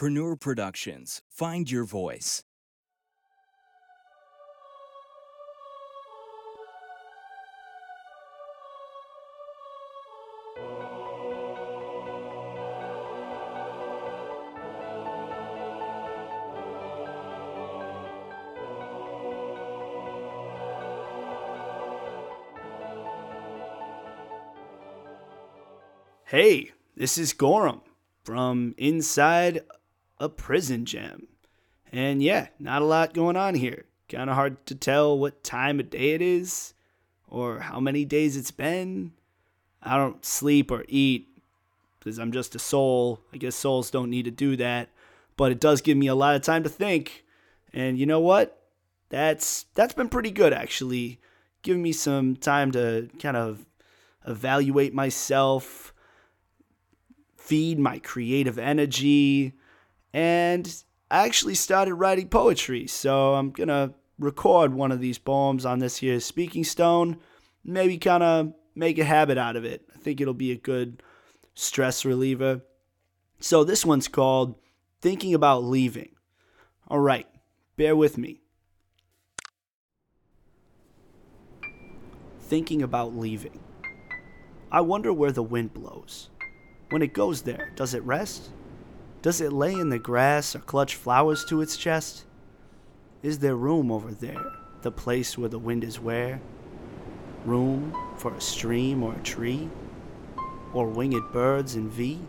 Preneur Productions. Find your voice. Hey, this is Gorham from inside a prison gem. And yeah, not a lot going on here. Kind of hard to tell what time of day it is or how many days it's been. I don't sleep or eat because I'm just a soul. I guess souls don't need to do that, but it does give me a lot of time to think. And you know what? That's that's been pretty good actually. Giving me some time to kind of evaluate myself, feed my creative energy, and I actually started writing poetry. So I'm going to record one of these poems on this here speaking stone, maybe kind of make a habit out of it. I think it'll be a good stress reliever. So this one's called Thinking About Leaving. All right, bear with me. Thinking about leaving. I wonder where the wind blows. When it goes there, does it rest? Does it lay in the grass or clutch flowers to its chest? Is there room over there, the place where the wind is where? Room for a stream or a tree? Or winged birds in V?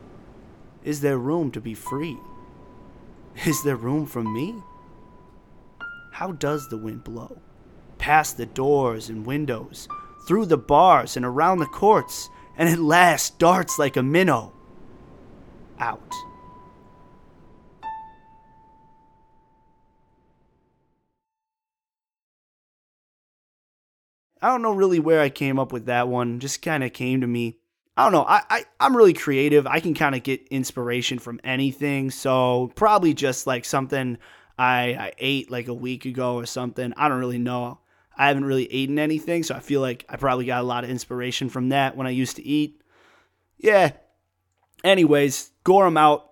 Is there room to be free? Is there room for me? How does the wind blow? Past the doors and windows, through the bars and around the courts, and at last darts like a minnow. Out. I don't know really where I came up with that one. Just kind of came to me. I don't know. I, I I'm really creative. I can kind of get inspiration from anything. So probably just like something I I ate like a week ago or something. I don't really know. I haven't really eaten anything, so I feel like I probably got a lot of inspiration from that when I used to eat. Yeah. Anyways, Gorham out.